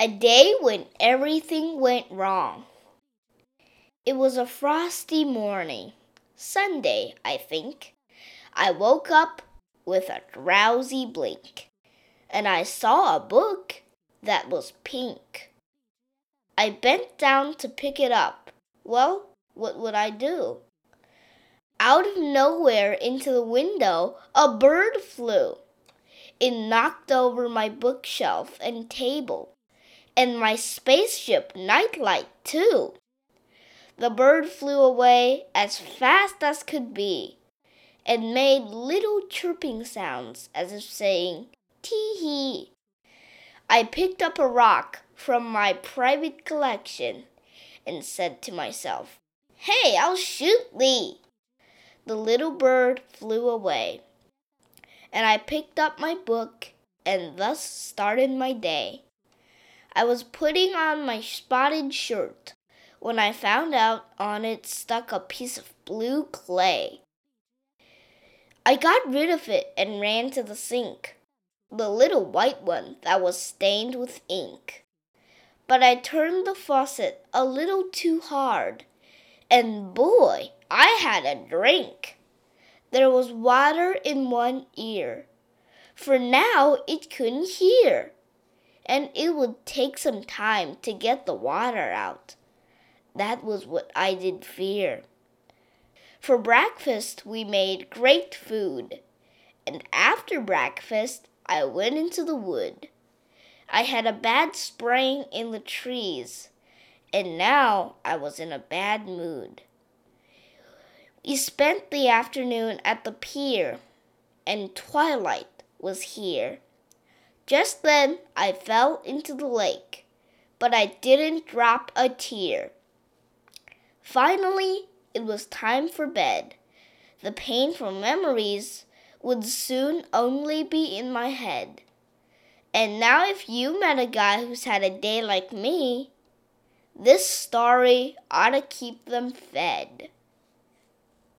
A day when everything went wrong. It was a frosty morning, Sunday, I think. I woke up with a drowsy blink, and I saw a book that was pink. I bent down to pick it up. Well, what would I do? Out of nowhere into the window, a bird flew. It knocked over my bookshelf and table and my spaceship nightlight, too. The bird flew away as fast as could be and made little chirping sounds as if saying, Tee hee. I picked up a rock from my private collection and said to myself, Hey, I'll shoot thee. The little bird flew away, and I picked up my book and thus started my day. I was putting on my spotted shirt when I found out on it stuck a piece of blue clay. I got rid of it and ran to the sink, the little white one that was stained with ink. But I turned the faucet a little too hard, and boy, I had a drink. There was water in one ear, for now it couldn't hear and it would take some time to get the water out. That was what I did fear. For breakfast, we made great food, and after breakfast, I went into the wood. I had a bad sprain in the trees, and now I was in a bad mood. We spent the afternoon at the pier, and twilight was here. Just then I fell into the lake, but I didn't drop a tear. Finally, it was time for bed. The painful memories would soon only be in my head. And now, if you met a guy who's had a day like me, this story ought to keep them fed.